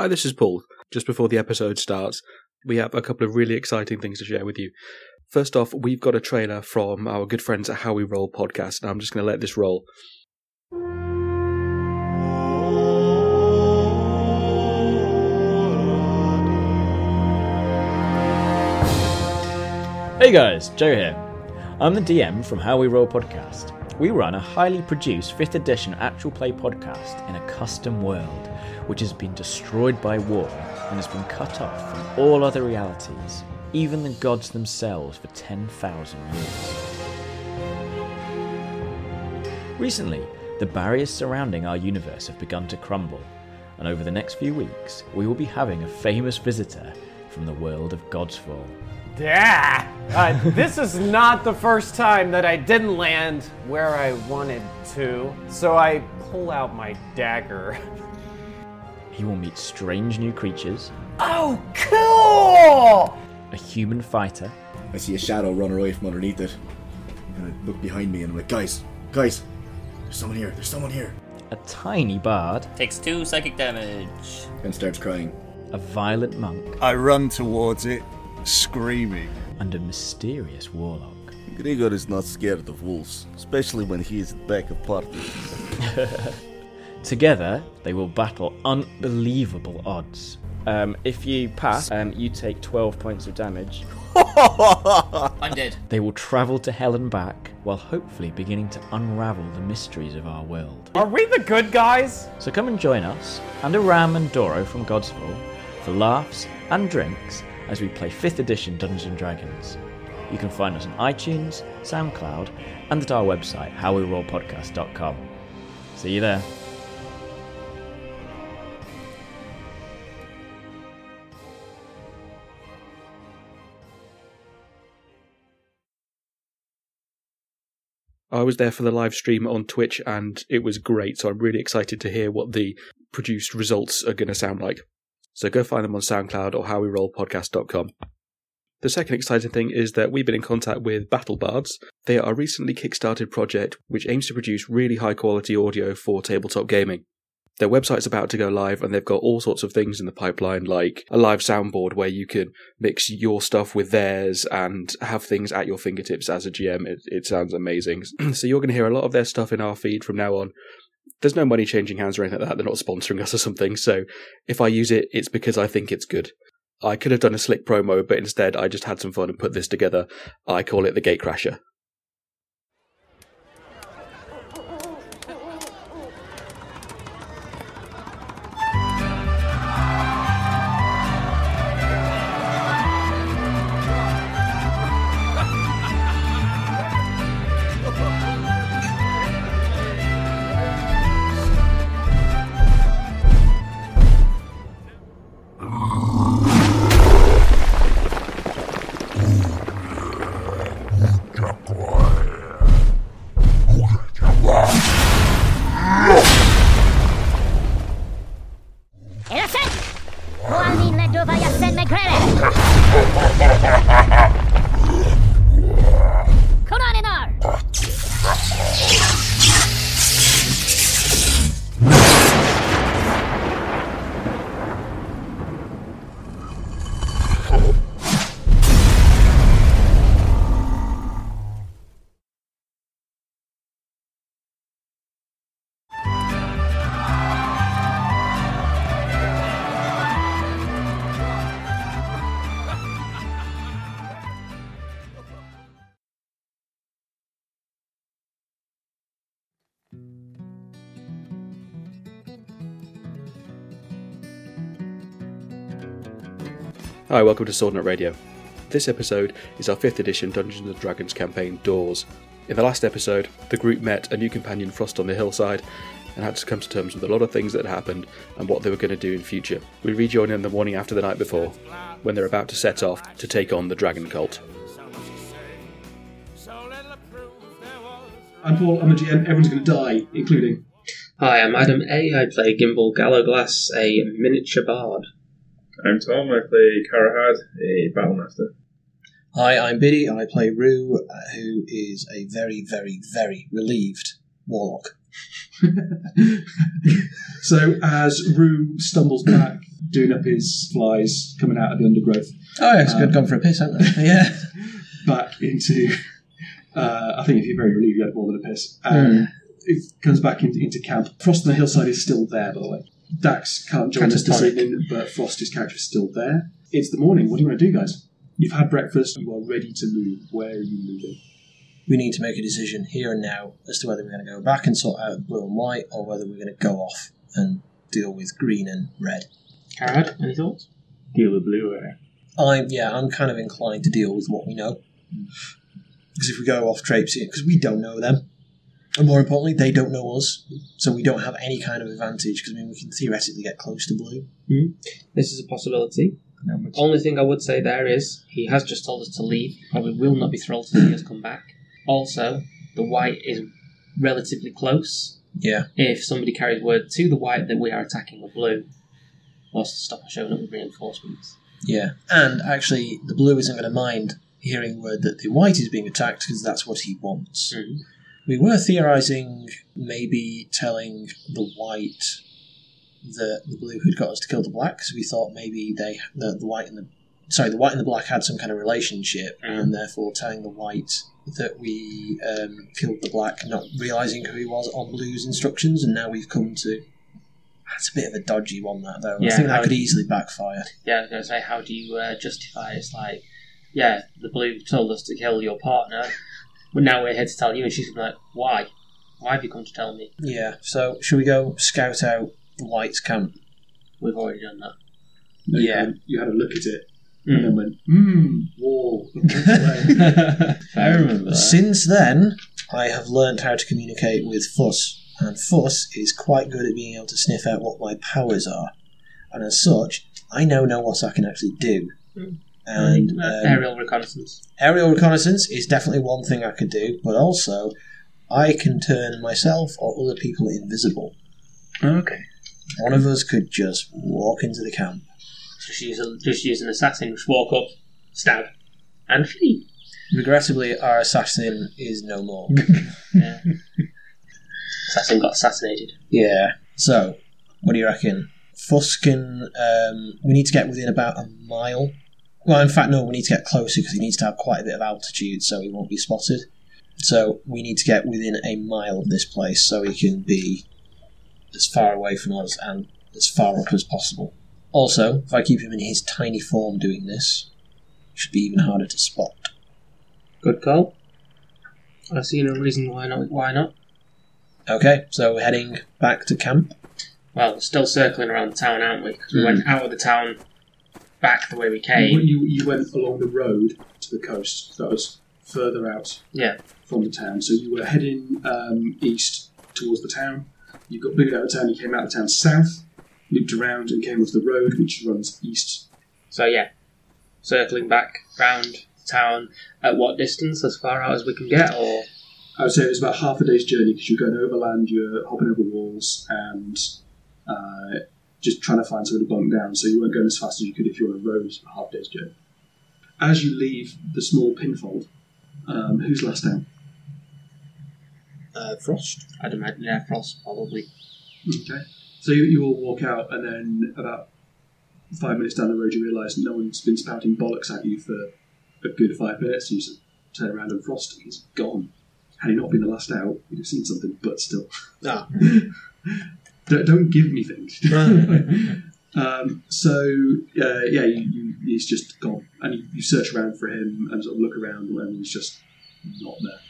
Hi, this is Paul. Just before the episode starts, we have a couple of really exciting things to share with you. First off, we've got a trailer from our good friends at How We Roll podcast, and I'm just going to let this roll. Hey guys, Joe here. I'm the DM from How We Roll podcast. We run a highly produced 5th edition actual play podcast in a custom world which has been destroyed by war and has been cut off from all other realities, even the gods themselves, for 10,000 years. Recently, the barriers surrounding our universe have begun to crumble, and over the next few weeks, we will be having a famous visitor from the world of Godsfall. Yeah. Uh, this is not the first time that I didn't land where I wanted to, so I pull out my dagger. He will meet strange new creatures, Oh, cool! a human fighter, I see a shadow run away from underneath it. And I look behind me and I'm like, guys, guys, there's someone here, there's someone here. a tiny bard, Takes two psychic damage. And starts crying. a violent monk, I run towards it, screaming. and a mysterious warlock. Gregor is not scared of wolves, especially when he is at back of party. Together, they will battle unbelievable odds. Um, if you pass, um, you take 12 points of damage. I'm dead. They will travel to hell and back, while hopefully beginning to unravel the mysteries of our world. Are we the good guys? So come and join us, and Aram and Doro from Godsfall, for laughs and drinks as we play 5th edition Dungeons and Dragons. You can find us on iTunes, SoundCloud, and at our website, howwerollpodcast.com. See you there. I was there for the live stream on Twitch, and it was great. So I'm really excited to hear what the produced results are going to sound like. So go find them on SoundCloud or howwerollpodcast.com. The second exciting thing is that we've been in contact with Battle Bards. They are a recently kickstarted project which aims to produce really high quality audio for tabletop gaming. Their website's about to go live and they've got all sorts of things in the pipeline like a live soundboard where you can mix your stuff with theirs and have things at your fingertips as a GM. It, it sounds amazing. so you're going to hear a lot of their stuff in our feed from now on. There's no money changing hands or anything like that. They're not sponsoring us or something. So if I use it, it's because I think it's good. I could have done a slick promo, but instead I just had some fun and put this together. I call it the Gatecrasher. Hi, welcome to Swordnut Radio. This episode is our 5th edition Dungeons and Dragons campaign, Doors. In the last episode, the group met a new companion, Frost on the Hillside, and had to come to terms with a lot of things that had happened and what they were going to do in future. We rejoin them the morning after the night before, when they're about to set off to take on the Dragon Cult. I'm Paul, I'm the GM, everyone's going to die, including. Hi, I'm Adam A. I play Gimbal Gallowglass, a miniature bard. I'm Tom. I play Karahad, a battlemaster. Hi, I'm Biddy. and I play Rue, uh, who is a very, very, very relieved warlock. so as Rue stumbles back, doing up his flies coming out of the undergrowth, Oh, yeah, it's Um, good. Gone for a piss, haven't they? Yeah. back into. Uh, I think if you're very relieved, you had more than a piss. Um, Mm. It comes back into, into camp. Frost on the hillside is still there, by the way. Dax can't join us this evening, but Frosty's character is still there. It's the morning. What do you want to do, guys? You've had breakfast. You are ready to move. Where are you moving? we need to make a decision here and now as to whether we're going to go back and sort out blue and white or whether we're going to go off and deal with green and red. Carrot, any thoughts? Deal with blue air. I'm yeah, I'm kind of inclined to deal with what we know because if we go off traipsing, because we don't know them, and more importantly, they don't know us, so we don't have any kind of advantage. Because I mean, we can theoretically get close to blue. Hmm? This is a possibility. Only thing I would say there is he has just told us to leave. He probably will not be thrilled to see us come back. Also, the white is relatively close. Yeah. If somebody carries word to the white that we are attacking the blue, what's to stop us showing up with reinforcements? Yeah, and actually, the blue isn't going to mind hearing word that the white is being attacked because that's what he wants. Hmm. We were theorising maybe telling the white that the blue had got us to kill the black because we thought maybe they the, the white and the sorry the white and the black had some kind of relationship and therefore telling the white that we um, killed the black not realising who he was on blue's instructions and now we've come to that's a bit of a dodgy one that though. I think that could easily backfire. Yeah, I was going to say, how do you uh, justify it? It's like, yeah, the blue told us to kill your partner, but now we're here to tell you, and she's gonna be like, why? Why have you come to tell me? Yeah, so should we go scout out the White's camp? We've already done that. No, you Yeah. had- You had a look at it Mm. and then went, hmm, war. I remember that. Since then, I have learned how to communicate with Fuss, and Fuss is quite good at being able to sniff out what my powers are. And as such, I now know what I can actually do. And Uh, um, aerial reconnaissance. aerial reconnaissance is definitely one thing I could do, but also I can turn myself or other people invisible. Okay. One of us could just walk into the camp. Just use, a, just use an assassin, just walk up, stab, and flee. Regrettably, our assassin is no more. Yeah. assassin got assassinated. Yeah. So, what do you reckon? Fuss can. Um, we need to get within about a mile. Well, in fact, no, we need to get closer because he needs to have quite a bit of altitude so he won't be spotted. So, we need to get within a mile of this place so he can be as far away from us and as far up as possible. Also, if I keep him in his tiny form doing this, it should be even harder to spot. Good call. I see no reason why not. Why not? Okay, so we're heading back to camp. Well, we're still circling around the town, aren't we? Because we Hmm. went out of the town, back the way we came. you, you went along the road to the coast. That was further out Yeah. from the town. So you were heading um, east towards the town. You got booted out of town. You came out of town south, looped around, and came off the road, which runs east. So yeah, circling back round the town at what distance? As far out as we can get, or I would say it was about half a day's journey because you're going overland, you're hopping over walls, and uh, just trying to find somewhere to bunk down. So you weren't going as fast as you could if you were on a road. It's about half a day's journey. As you leave the small pinfold, um, who's last out? Uh, Frost. I'd imagine yeah, Frost probably. Okay. So you, you all walk out, and then about five minutes down the road, you realise no one's been spouting bollocks at you for a good five minutes. You just turn around, and Frost is gone. Had he not been the last out, you'd have seen something, but still. Ah. don't, don't give me things. um, so, uh, yeah, you, you, he's just gone. And you, you search around for him and sort of look around, and he's just not there.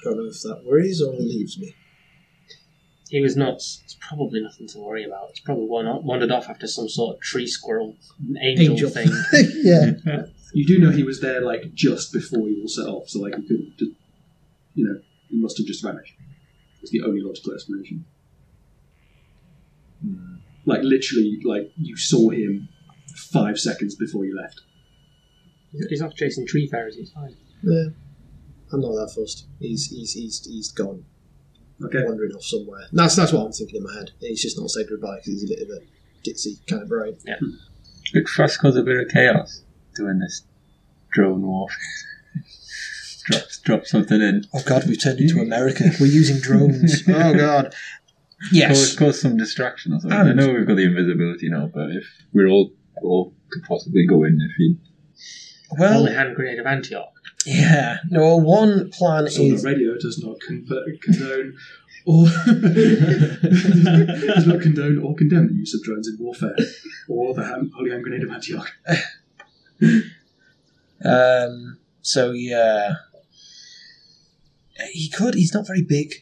I don't know if that worries or relieves me. He was nuts. It's probably nothing to worry about. It's probably wandered off after some sort of tree squirrel angel, Angel. thing. yeah. You do know he was there like just before you all set off, so like he could, just, you know, he must have just vanished. It's the only logical explanation. Like literally, like you saw him five seconds before you left. He's off chasing tree fairies. He's fine. Yeah. I'm not that fussed. He's he's he's he's gone. Okay. Wandering off somewhere. That's that's what I'm thinking in my head. He's just not said goodbye because he's a bit of a ditzy kind of brain. Yeah. Could Frost cause a bit of chaos doing this drone warfare? drop, drop something in. Oh God, we've turned into America. We're using drones. oh God. Yes. Cause, cause some distraction or something. I And- know we've got the invisibility now, but if we're all all could possibly go in if you Well, Only hand grenade of Antioch. yeah. No, one plan So is the radio does not convert, condone or does not condone or condemn the use of drones in warfare or the hand, holy hand grenade of Antioch. Um, so yeah, he could. He's not very big.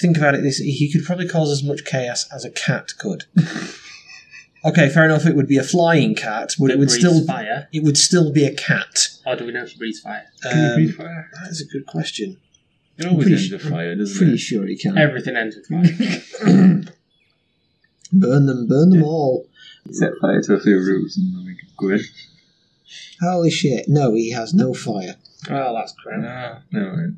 Think about it. This he could probably cause as much chaos as a cat could. okay, fair enough. It would be a flying cat, but That it would still fire. it would still be a cat. Or do we know if she breathes fire? Um, fire? That is a good question. It always Pretty ends with fire, doesn't Pretty it? sure he can. Everything ends with fire. burn them, burn them all. Set fire to a few roofs and then we can go in. Holy shit! No, he has no fire. oh, that's crap. Ah, no,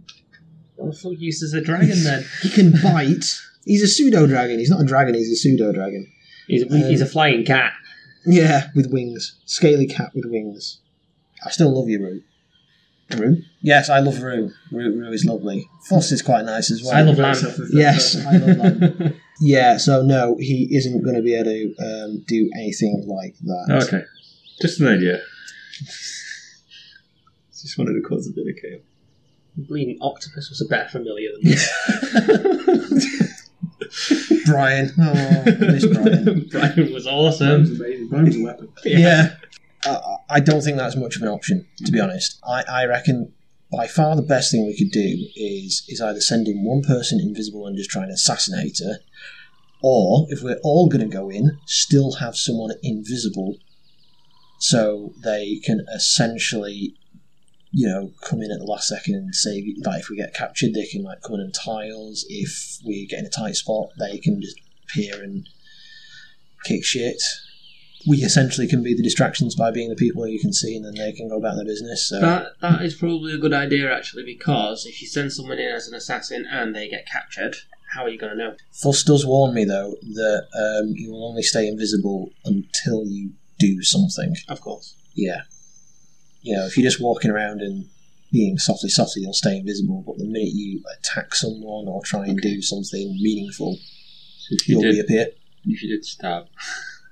right. What the fuck use is a dragon then? He can bite. He's a pseudo dragon. He's not a dragon. He's a pseudo dragon. He's a, he's a flying cat. Yeah, with wings. Scaly cat with wings. I still love you, Rue. Rue? Yes, I love Rue. Rue, Rue is lovely. Fuss is quite nice as well. I love lamb. Yes, I love lamb. yeah, so no, he isn't going to be able to um, do anything like that. Okay. Just an idea. Just wanted to cause a bit of chaos. Bleeding octopus was a better familiar than this. Brian. Oh, I miss Brian. Brian was Brian's awesome. amazing. Brian's a weapon. yeah. Uh, I don't think that's much of an option, to be honest. I, I reckon by far the best thing we could do is is either send in one person invisible and just try and assassinate her, or if we're all going to go in, still have someone invisible so they can essentially, you know, come in at the last second and save. Like if we get captured, they can like come in and tiles. If we get in a tight spot, they can just appear and kick shit. We essentially can be the distractions by being the people you can see, and then they can go about their business. So That that is probably a good idea actually because if you send someone in as an assassin and they get captured, how are you going to know? Fuss does warn me though that um, you will only stay invisible until you do something. Of course. Yeah. You know, if you're just walking around and being softly softly, you'll stay invisible. But the minute you attack someone or try and do something meaningful, So if you you'll did, reappear. if you did stab,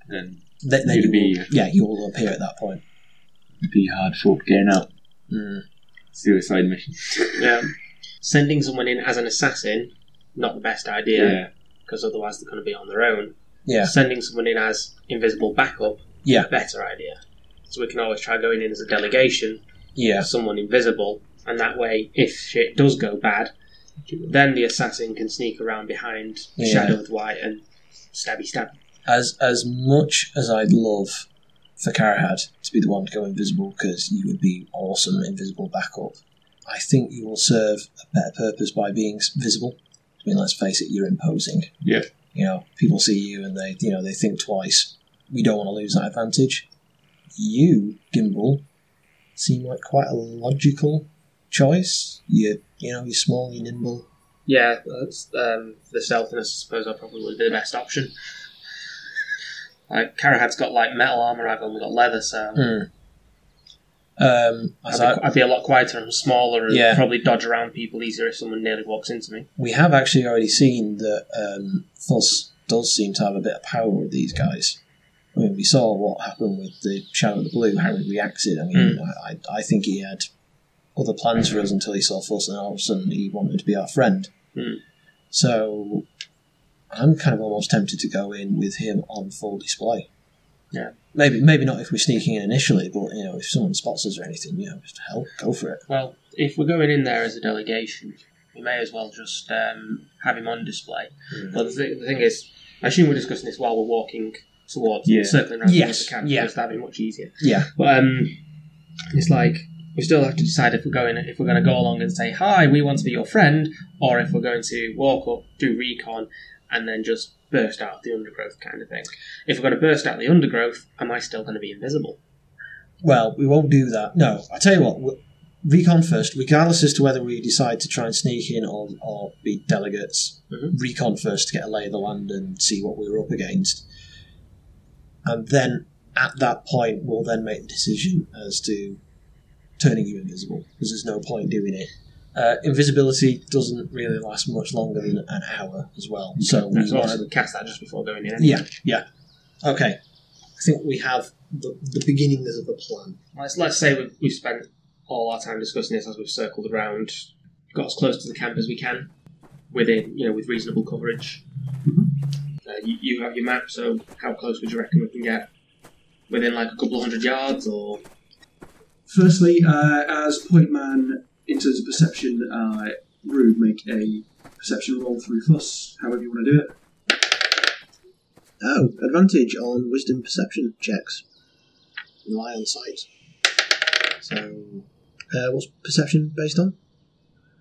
then Then, then You'd you be- will, yeah, you will appear at that point. it'd be hard folk getting out. Mm. Suicide mission. Yeah. Sending someone in as an assassin, not the best idea Yeah. because otherwise they're going to be on their own. Yeah, Sending someone in as invisible backup, yeah, better idea. So we can always try going in as a delegation, yeah. someone invisible, and that way, if shit does go bad, then the assassin can sneak around behind Yeah. Shadow with White and stabby stab. As as much as I'd love for Karahad to be the one to go invisible because you would be awesome invisible backup, I think you will serve a better purpose by being visible. I mean, let's face it, you're imposing. Yeah. You know, people see you and they, you know, they think twice. We don't want to lose that advantage. You, Gimbal, seem like quite a logical choice. You, you know, you're small, you're nimble. Yeah, that's, um, the stealthiness, I suppose that probably would be the best option. Like, Karahad's got like metal armor, I've only got leather, so Hmm. Um, I'd be, I- I'd be a lot quieter and smaller and Yeah. probably dodge around people easier if someone nearly walks into me. we have actually already seen that um, Fuss does seem to have a bit of power with these guys. I mean, we saw what happened with the Shadow of the Blue, how he reacted. I mean, I, I, I think he had other plans for us until he saw Fuss, and all of a sudden he wanted to be our friend. Hmm. So I'm kind of almost tempted to go in with him on full display. Yeah. Maybe, maybe not if we're sneaking in initially, but you know, if someone spots us or anything, you know, just hell, go for it. Well, if we're going in there as a delegation, we may as well just um, have him on display. Hmm. But the, th- the thing is, I assume we're discussing this while we're walking towards, Yeah. circling around Yes, the camp, yeah. because that'd be much easier. Yeah, But um, it's like we still have to decide if we're going if we're going to go along and say hi, we want to be your friend, or if we're going to walk up, do recon, and then just burst out of the undergrowth kind of thing. If we're going to burst out of the undergrowth, am I still going to be invisible? Well, we won't do that. No, I tell you what. recon first, regardless as to whether we decide to try and sneak in or, or be delegates. Mhm. Recon first to get a lay of the land and see what we were up against, and then at that point we'll then make the decision as to turning you invisible because there's no point doing it. Uh, invisibility doesn't really last much longer than an hour as well. So we want to cast that just before going in. Yeah, yeah. Okay. I think we have the, the beginning of a plan. Let's, let's say we've, we've spent all our time discussing this as we've circled around, got as close to the camp as we can, within you know with reasonable coverage. Uh, you, you have your map, so how close would you reckon we can get? Within like a couple of hundred yards, or Firstly, uh, as point man, in terms of perception, uh, Rude, make a perception roll through Fuss, however you want to do it. Oh, advantage on wisdom perception checks. Rely on sight. So, uh, what's perception based on?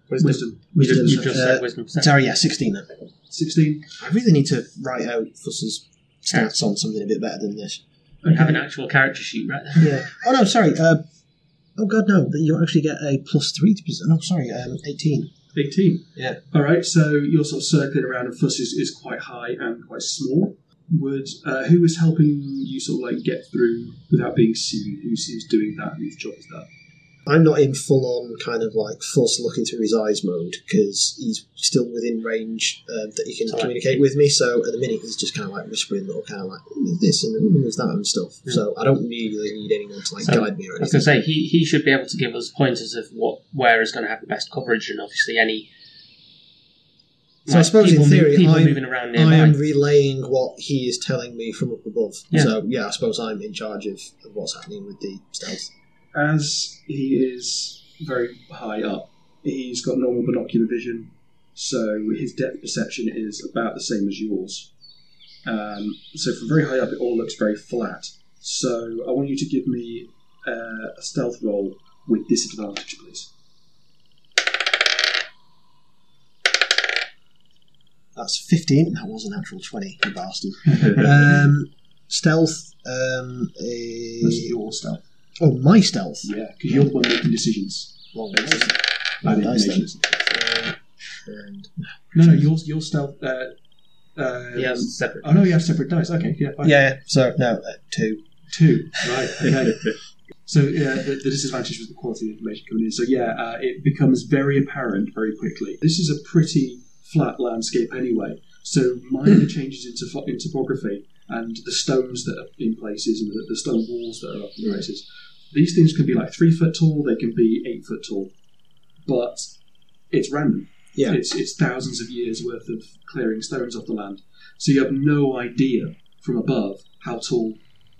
Wisdom. You just- you just uh, said wisdom perception. Sorry, yeah, 16 then. 16. I really need to write out Fuss's stats on something a bit better than this. we have an actual character sheet right there. Yeah. Oh, no, sorry. Uh, oh, God, no. That you actually get a plus 3 to percent. No, sorry, um, 18. 18. Yeah. All right, so you're sort of circling around, and Fuss is, is quite high and quite small. Would uh, who is helping you sort of like get through without being seen? Who's, who's doing that? Whose job is that? I'm not in full on kind of like Fuss looking through his eyes mode because he's still within range uh, that he can Alright. communicate with me. So at the minute, he's just kind of like whispering little kind of like, this and there's that and stuff. So I don't really need anyone to like So, guide me or I was gonna say he, he should be able to give us pointers of what where is going to have the best coverage, and obviously any. So I suppose in theory, people I'm, moving around I am relaying what he is telling me from up above. Yeah. So yeah, I suppose I'm in charge of, of what's happening with the stealth. As he is very high up, he's got normal binocular vision, so his depth perception is about the same as yours. Um, so from very high up, it all looks very flat. So I want you to give me uh, a stealth roll with disadvantage, please. That's 15. That was a natural 20, you bastard. um, stealth um, is. Your stealth. Oh, my stealth. Yeah, because you're the one making decisions. Wrong Bad dice. Wrong dice information. then. And No, no, your your stealth. Uh, uh, He has separate Oh no, you have separate dice. Okay, yeah, fine. yeah, yeah, so no, uh, two. Two, right? Okay. so yeah, the, the disadvantage was the quality of information coming in. So yeah, uh, it becomes very apparent very quickly. This is a pretty flat landscape anyway. So minor changes in, toph- in topography and the stones that are in places and the, the stone walls that are up in places. These things can be like three foot tall. They can be eight foot tall, but it's random. Yeah. It's, it's thousands of years worth of clearing stones off the land. So you have no idea from above how tall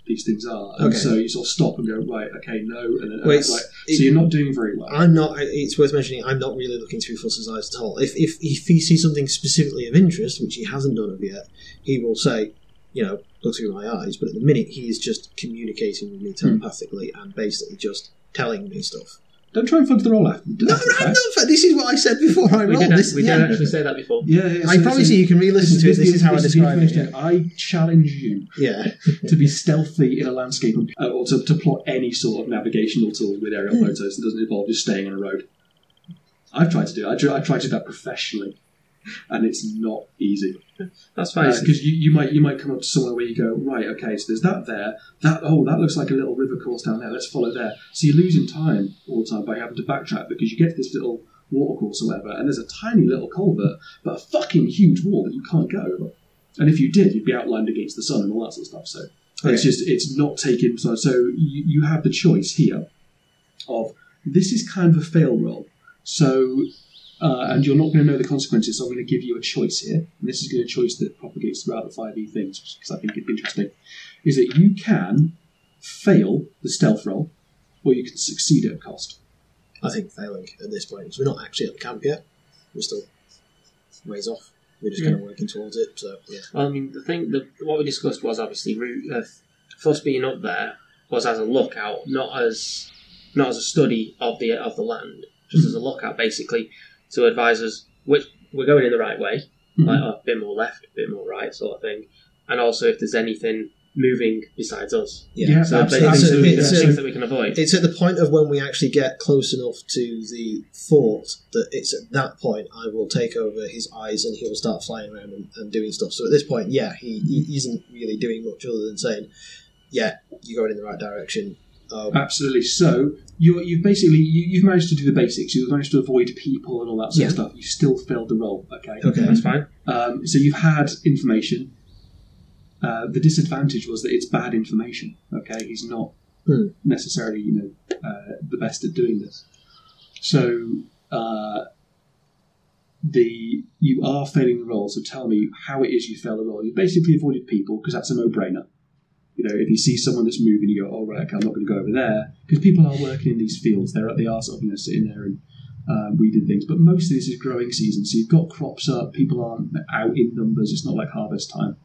these things are. And Okay. so you sort of stop and go, right, okay, no. And then, right. it's- So it- you're not doing very well. I'm not. It's worth mentioning. I'm not really looking through Fuss's eyes at all. If, if if he sees something specifically of interest, which he hasn't done of yet, he will say, you know, looks through my eyes. But at the minute, he is just communicating with me telepathically and basically just telling me stuff. Don't try and fudge the roll after. No, I'm not. This is what I said before I We rolled. did, This, we yeah. did actually say that before. Yeah, yeah, I so- promise you, you can re-listen to it. This is how I the describe it. information. I challenge you Yeah. to be stealthy in a landscape uh, or to, to plot any sort of navigational tool with aerial Hmm. photos that doesn't involve just staying on a road. I've tried to do it. I try, I try to do that professionally, and it's not easy. That's fine. Because um, you, you might you might come up to somewhere where you go right, okay, so there's that there. That oh, that looks like a little river course down there. Let's follow there. So you're losing time all the time by having to backtrack because you get to this little water course or whatever, and there's a tiny little culvert, but a fucking huge wall that you can't go over. And if you did, you'd be outlined against the sun and all that sort of stuff. So it's just it's not taken. So so you, you have the choice here of this is kind of a fail roll. So uh, and you're not going to know the consequences. So I'm going to give you a choice here, and this is going to be a choice that propagates throughout the five E things because I think it's interesting. Is that you can fail the stealth roll, or you can succeed at a cost. I think failing at this point, because we're not actually at the camp yet. We're still ways off. We're just Yeah. kind of working towards it. So yeah. Well, I mean, the thing, that what we discussed was obviously route, uh, Fuss being up there was as a lookout, not as not as a study of the of the land, just as a lookout, basically, to advise us which we're going in the right way, mm-hmm. like a bit more left, a bit more right, sort of thing, and also if there's anything moving besides us. Yeah, so absolutely. basically, It's a- things, it's a- things that we can avoid. It's at the point of when we actually get close enough to the fort that it's at that point I will take over his eyes and he will start flying around and, and doing stuff. So at this point, yeah, he, he isn't really doing much other than saying, "Yeah, you're going in the right direction. Oh. Absolutely. So you you've basically you, you've managed to do the basics. You've managed to avoid people and all that sort of stuff. You still failed the role. Okay. Okay. That's fine. Um, so you've had information. Uh, the disadvantage was that it's bad information. Okay, he's not Hmm. necessarily you know uh, the best at doing this. So uh, the you are failing the role. So tell me how it is you fail the role. You basically avoided people because that's a no-brainer. You know, if you see someone that's moving, you go, "Oh right, okay, I'm not going to go over there," because people are working in these fields. They're they are sort of you know sitting there and uh, weeding things. But most of this is growing season, so you've got crops up. People aren't out in numbers. It's not like harvest time.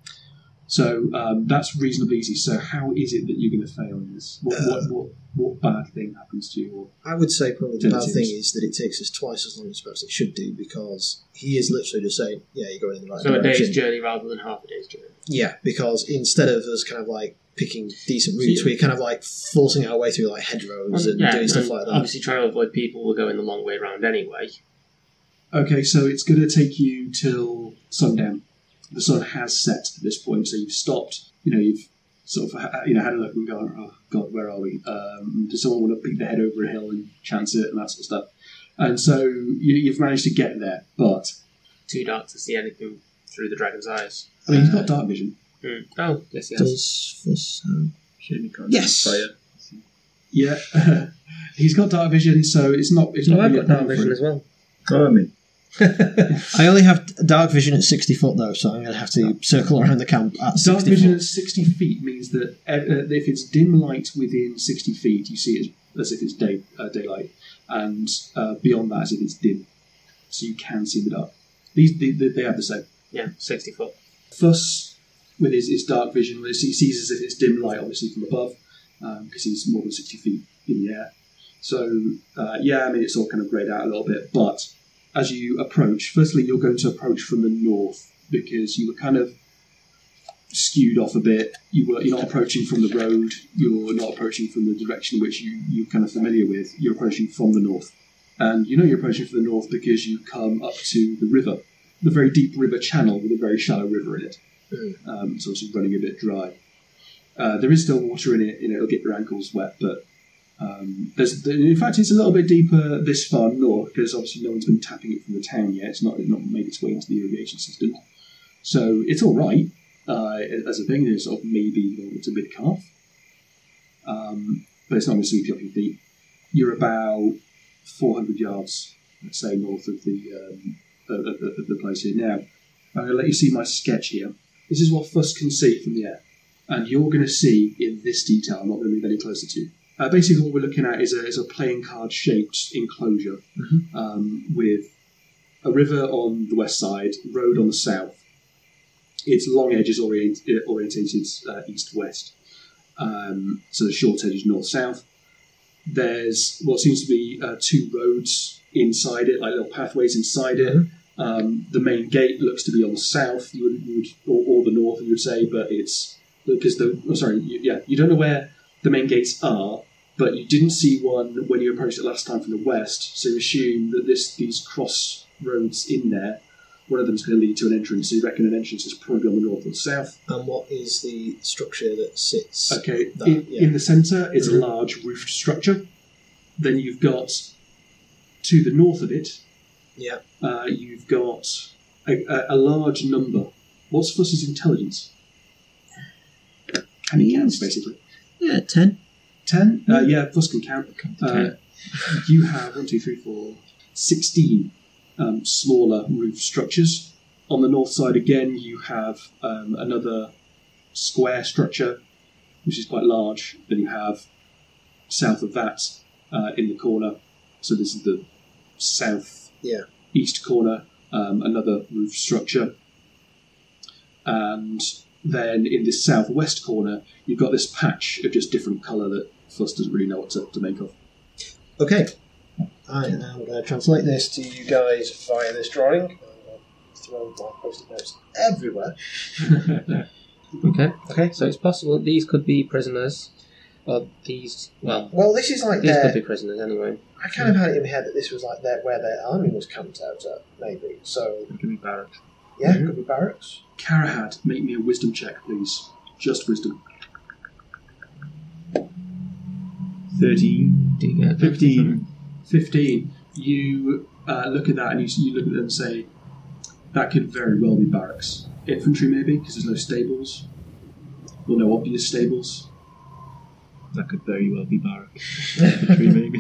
So um, that's reasonably easy. So how is it that you're going to fail in this? What, what, what, what bad thing happens to you? Or I would say probably the bad thing is that it takes us twice as long as perhaps it should do because he is literally just saying, "Yeah, you're going in the right So a day's journey rather than half a day's journey. Yeah, because instead of us kind of like picking decent routes, you- we're kind of like forcing our way through like hedgerows and yeah, doing stuff and like that. Obviously, trying to avoid people. We're going the long way around anyway. Okay, so it's going to take you till sundown. The sun has set at this point, so you've stopped. You know, you've sort of you know had a look and gone, "Oh God, where are we?" Um, does someone want to peek their head over a hill and chance it and that sort of stuff? And so you, you've managed to get there, but Too dark to see anything through the dragon's eyes. I mean, you've got dark vision. Hmm. Oh, yes, yes. Does Fuss have- Yes. Yeah, he's got dark vision, so it's not. It's No, not I've really got dark vision as well. Oh, I mean. I only have dark vision at sixty foot though, so I'm going to have to circle around the camp at Dark sixty vision foot. at 60 feet means that uh, uh, if it's dim light within 60 feet, you see it as, as if it's day, uh, daylight, and uh, beyond that, as if it's dim. So you can see the dark. These they, they, they have the same. Yeah, 60 foot. Fuss, with his, his dark vision, he sees as if it's dim light, obviously from above, because he's more than 60 feet in the air. So, uh, yeah, I mean, it's all kind of greyed out a little bit, but as you approach, firstly, you're going to approach from the north because you were kind of skewed off a bit. You were, you're not approaching from the road, you're not approaching from the direction which you, you're kind of familiar with, you're approaching from the north. And you know you're approaching from the north because you come up to the river, the very deep river channel with a very shallow river in it. Um, it's obviously running a bit dry. Uh, there is still water in it, you know, it'll get your ankles wet, but um, in fact, it's a little bit deeper this far north because obviously no one's been tapping it from the town yet. It's not, not made its way into the irrigation system. So it's all right uh, as a thing. There's sort of maybe it's a bit calf, um, but it's not going to sweep you off your feet. You're about 400 yards, let's say, north of the um, of, of, of the place here. Now, I'm going to let you see my sketch here. This is what Fuss can see from the air, and you're going to see in this detail. I'm not going to move any closer to you. Uh, basically, what we're looking at is a, is a playing card shaped enclosure um, with a river on the west side, road on the south. Its long edge is orient, uh, orientated uh, east west, um, so the short edge is north south. There's what seems to be uh, two roads inside it, like little pathways inside it. Um, the main gate looks to be on the south, you would, you would or, or the north, you would say, but it's because the oh, sorry, you, yeah, you don't know where the main gates are, but you didn't see one when you approached it last time from the west, so you assume that this these crossroads in there, one of them is going to lead to an entrance. So you reckon an entrance is probably on the north or south. And what is the structure that sits? Okay, that, in, yeah. in the centre it's Mhm. a large roofed structure. Then you've got to the north of it, Yeah. uh, you've got a, a, a large number. What's Fuss's intelligence? Can he count, basically? Yeah, ten. Ten? Uh, yeah, Fuss can count. Uh, you have one, two, three, four, sixteen um, smaller roof structures. On the north side, again, you have um, another square structure, which is quite large. Then you have south of that, uh, in the corner. So this is the south Yeah. east corner, um, another roof structure. And then in this southwest corner, you've got this patch of just different colour that Fuss doesn't really know what to, to make of. Okay. I am going to translate this to you guys via this drawing. I'm going to throw my post-it notes everywhere. Okay. Okay. So it's possible that these could be prisoners. Or these, well, Well, this is like these their. could be prisoners anyway. I kind of had it in my head that this was like their, where their army was camped out at, maybe. So It could be barracks. Yeah, Mhm. could be barracks. Karahad, make me a wisdom check, please. Just wisdom. 13, Do you get 15. 15. You uh, look at that and you, you look at them and say, that could very well be barracks. Infantry, maybe, because there's no stables. Well, no obvious stables. That could very well be barracks. Infantry, maybe.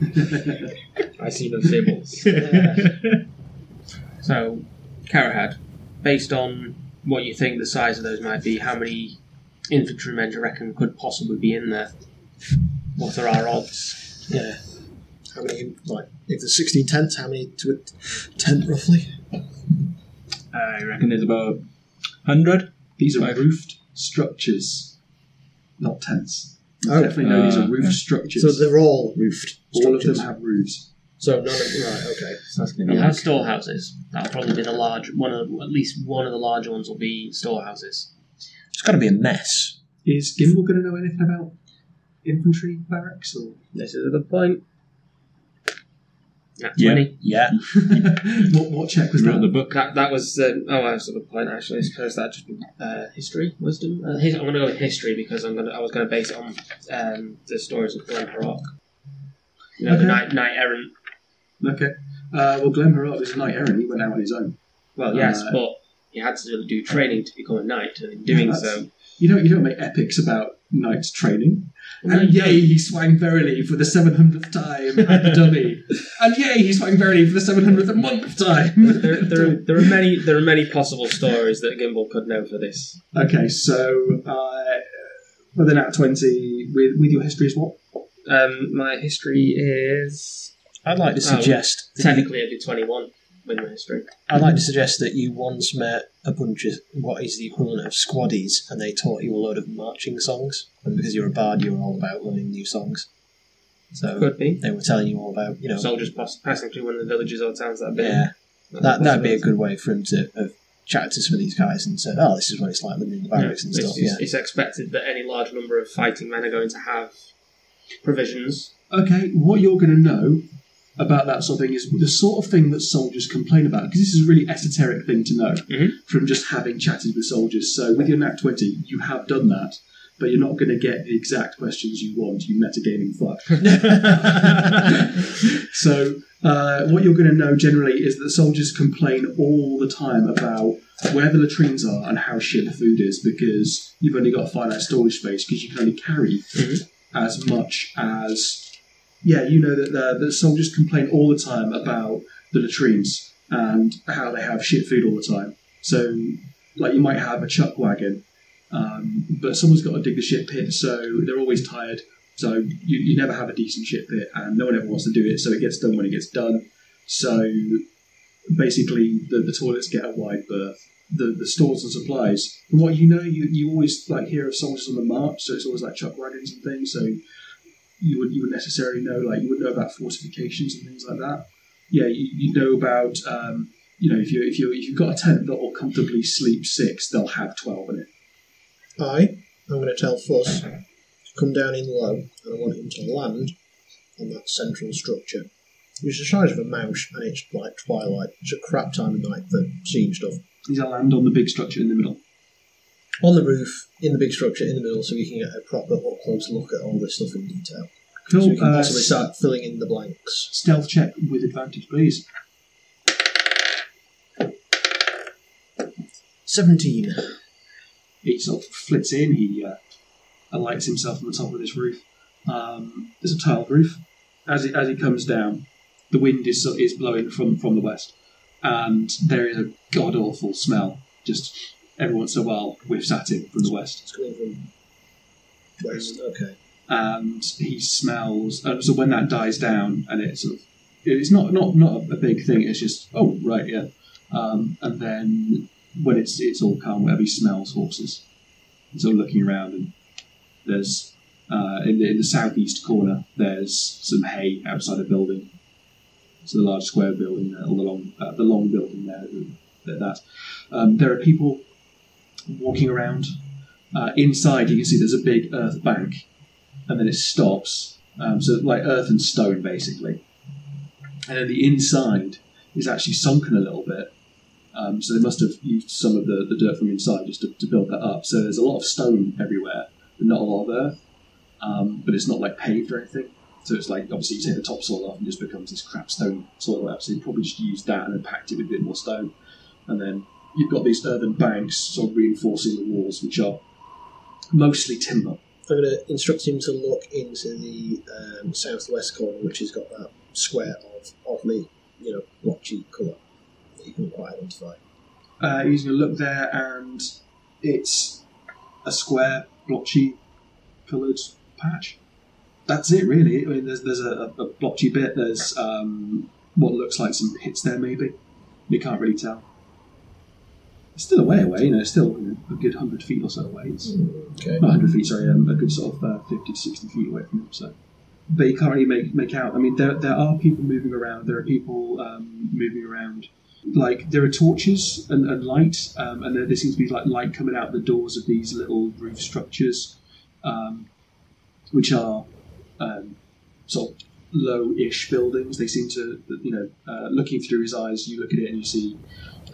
I see no symbols. so, Karahad, based on what you think the size of those might be, how many infantrymen do you reckon could possibly be in there? What are our odds? Yeah. How many, like, if there's 16 tents, how many to a tent roughly? I reckon there's about 100. These are roofed structures, not tents. You Oh. definitely know these Uh, are roofed okay. structures. So they're all roofed All of them have roofs. So none of right, okay. So that's going You'll have storehouses. That'll probably be the large one of at least one of the larger ones will be storehouses. It's got to be a mess. Is Gimbal going to know anything about infantry barracks? Or This is a good point. That's Yeah. twenty. Yeah. what, what check was Wrote that? the book. That that was um, oh that's a good point actually. I suppose that just be uh, history, wisdom. Uh, his, I'm going to go with history because I'm gonna I was going to base it on um, the stories of Glen Rock. You know, the knight, knight errant. Okay. Uh, well, Glenn Perrott was a knight errant. He went out on his own. Well, yes, Uh, but he had to do training to become a knight, and in doing that's- so, You don't you don't make epics about knights training. No, And you yay, he swang verily for the seven hundredth time at the dummy. And yay, he swang verily for the seven hundredth and one time. there, there, there are many there are many possible stories that Gimbal could know for this. okay, so uh, with an at twenty, with with your history is what? Um, my history is I'd like to Oh, suggest that you- technically I do twenty one with my history. I'd like to suggest that you once met a bunch of what is the equivalent of squaddies, and they taught you a load of marching songs. And because you're a bard, you were all about learning new songs. So Could be. they were telling you all about, you know, Soldiers pass, passing through one of the villages or towns that have been. yeah, That's that that'd be a good way for him to have chatted to some of these guys and said, "Oh, this is what it's like living in the barracks and stuff." it's- Yeah, it's expected that any large number of fighting men are going to have provisions. Okay, what you're going to know about that sort of thing is the sort of thing that soldiers complain about, because this is a really esoteric thing to know Mhm. from just having chatted with soldiers. So with your Nat 20, you have done that, but you're not going to get the exact questions you want, you metagaming fuck. so uh, what you're going to know generally is that soldiers complain all the time about where the latrines are and how shit the food is, because you've only got a finite storage space, because you can only carry as much as yeah, you know that the, the soldiers complain all the time about the latrines and how they have shit food all the time. So, like, you might have a chuck wagon, um, but someone's got to dig the shit pit, so they're always tired. So you, you never have a decent shit pit, and no one ever wants to do it. So it gets done when it gets done. So basically, the, the toilets get a wide berth. The, the stores and supplies. From what you know, you, you always like hear of soldiers on the march, so it's always like chuck wagons and things. So you would you would necessarily know like you would know about fortifications and things like that. Yeah, you, you know about um, you know if you if you if you've got a tent that will comfortably sleep six, they'll have twelve in it. I, I'm going to tell Fuss to come down in low, and I want him to land on that central structure. It's the size of a mouse, and it's like twilight. It's a crap time of night for seeing stuff. He's will land on the big structure in the middle. On the roof, in the big structure, in the middle, so we can get a proper up close look at all this stuff in detail. Cool. So we can uh, possibly start filling in the blanks. Stealth check with advantage, please. 17. He sort of flits in. He uh, alights himself on the top of this roof. Um, there's a tiled roof. As he, as he comes down, the wind is is blowing from from the west, and there is a god awful smell. Just every once in a while, whiffs at him from the west. It's coming from west. Okay. and he smells. Uh, so when that dies down, and it's sort of, it's not not not a big thing. It's just oh right yeah, um, and then when it's it's all calm, whatever he smells horses. Sort of looking around, and there's uh, in the in the southeast corner there's some hay outside a building. It's a large square building there, or the long uh, the long building there. That, that. Um, there are people walking around. Uh, inside, you can see there's a big earth bank and then it stops. Um, so like earth and stone, basically. And then the inside is actually sunken a little bit. Um, so they must have used some of the, the dirt from inside just to, to build that up. So there's a lot of stone everywhere, but not a lot of earth. um, but it's not like paved or anything. So it's like obviously you take the topsoil off and just becomes this crap stone soil. So you probably just used that and then packed it with a bit more stone, and then you've got these earthen banks sort of reinforcing the walls, which are mostly timber. I'm going to instruct him to look into the um, southwest corner, which has got that square of oddly, you know, blotchy colour that you can't quite identify. Uh, he's going to look there, and it's a square, blotchy, coloured patch. That's it, really. I mean, there's there's a, a blotchy bit. There's um, what looks like some pits there, maybe. You can't really tell. It's still a way away, you know. Still a good hundred feet or so away. It's Okay. not hundred feet, sorry, um, a good sort of uh, fifty to sixty feet away from him. So, but you can't really make make out. I mean, there there are people moving around. There are people um, moving around. Like there are torches and, and light, um, and there, there seems to be like light coming out the doors of these little roof structures, um, which are um, sort of low-ish buildings. They seem to, you know, uh, looking through his eyes, you look at it and you see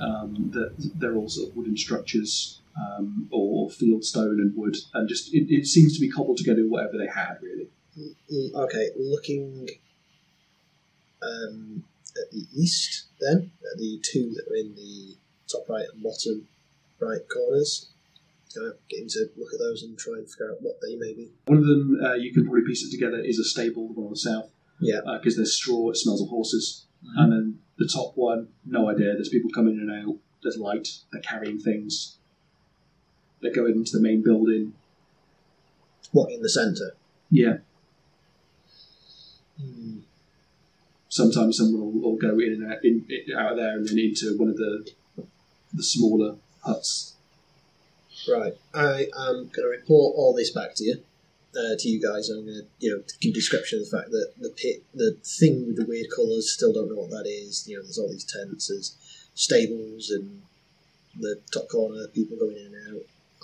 um, that they're all sort of wooden structures um, or field stone and wood, and just it, it seems to be cobbled together with whatever they had, really. Mm, Okay, looking um, at the east, then at the two that are in the top right and bottom right corners. Kind of get to look at those and try and figure out what they may be. One of them, uh, you can probably piece it together, is a stable, the one on the south. Yeah. Because there's straw, it smells of horses. And then the top one, no idea. There's people coming in and out. There's light. They're carrying things. They're going into the main building. What in the centre? Yeah. Hmm. Sometimes someone will, will go in and out, in, in- out of there and then into one of the the smaller huts. Right. I am going to report all this back to you, uh, to you guys. I'm going to, you know, give a description of the fact that the pit, the thing with the weird colours, still don't know what that is. You know, there's all these tents, there's stables, and the top corner, people going in and out.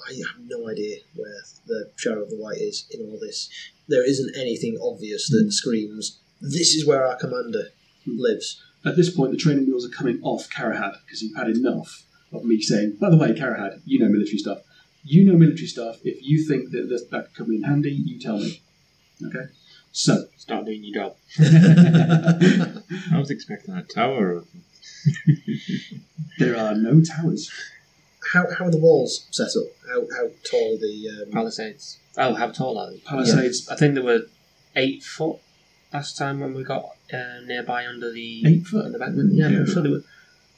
I have no idea where the Shadow of the White is in all this. There isn't anything obvious that screams, "This is where our commander lives." At this point, the training wheels are coming off Karahad because you've had enough of me saying, by the way, Karahad, you know military stuff. You know military stuff. If you think that this, that could come in handy, you tell me. Okay? So. Start doing your job. I was expecting a tower. There are no towers. How, how are the walls set up? How, how tall are the um, Palisades. Oh, how tall are they? Palisades. I think they were eight foot last time when we got uh, nearby under the Eight foot? under the back. Yeah, Yeah. I'm sure they were